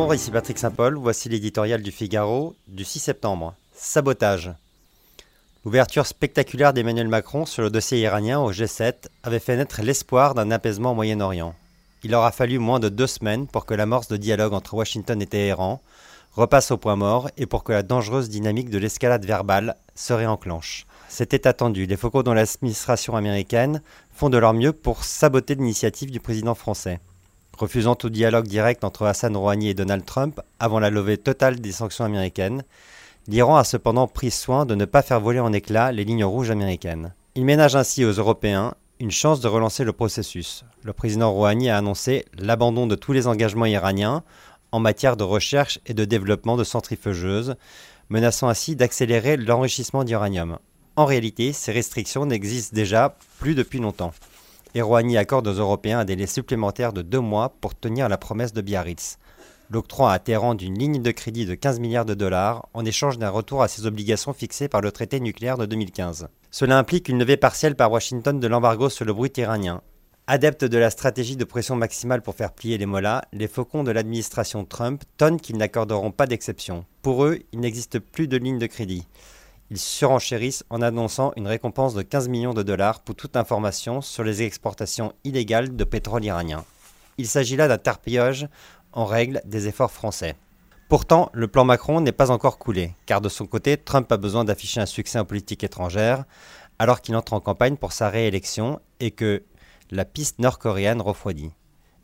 Bonjour, ici Patrick Saint-Paul. Voici l'éditorial du Figaro du 6 septembre. Sabotage. L'ouverture spectaculaire d'Emmanuel Macron sur le dossier iranien au G7 avait fait naître l'espoir d'un apaisement au Moyen-Orient. Il aura fallu moins de deux semaines pour que l'amorce de dialogue entre Washington et Téhéran repasse au point mort et pour que la dangereuse dynamique de l'escalade verbale se réenclenche. C'était attendu. Les focaux dans l'administration américaine font de leur mieux pour saboter l'initiative du président français. Refusant tout dialogue direct entre Hassan Rouhani et Donald Trump avant la levée totale des sanctions américaines, l'Iran a cependant pris soin de ne pas faire voler en éclats les lignes rouges américaines. Il ménage ainsi aux Européens une chance de relancer le processus. Le président Rouhani a annoncé l'abandon de tous les engagements iraniens en matière de recherche et de développement de centrifugeuses, menaçant ainsi d'accélérer l'enrichissement d'uranium. En réalité, ces restrictions n'existent déjà plus depuis longtemps Rouhani accorde aux Européens un délai supplémentaire de deux mois pour tenir la promesse de Biarritz, l'octroi à Téhéran d'une ligne de crédit de 15 milliards de dollars en échange d'un retour à ses obligations fixées par le traité nucléaire de 2015. Cela implique une levée partielle par Washington de l'embargo sur le brut iranien. Adeptes de la stratégie de pression maximale pour faire plier les mollahs, les faucons de l'administration Trump tonnent qu'ils n'accorderont pas d'exception. Pour eux, il n'existe plus de ligne de crédit. Ils surenchérissent en annonçant une récompense de 15 millions de dollars pour toute information sur les exportations illégales de pétrole iranien. Il s'agit là d'un tarpillage en règle des efforts français. Pourtant, le plan Macron n'est pas encore coulé, car de son côté, Trump a besoin d'afficher un succès en politique étrangère, alors qu'il entre en campagne pour sa réélection et que la piste nord-coréenne refroidit.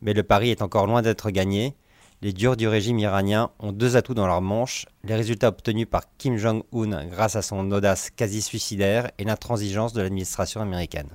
Mais le pari est encore loin d'être gagné, les durs du régime iranien ont deux atouts dans leur manche, les résultats obtenus par Kim Jong-un grâce à son audace quasi suicidaire et l'intransigeance de l'administration américaine.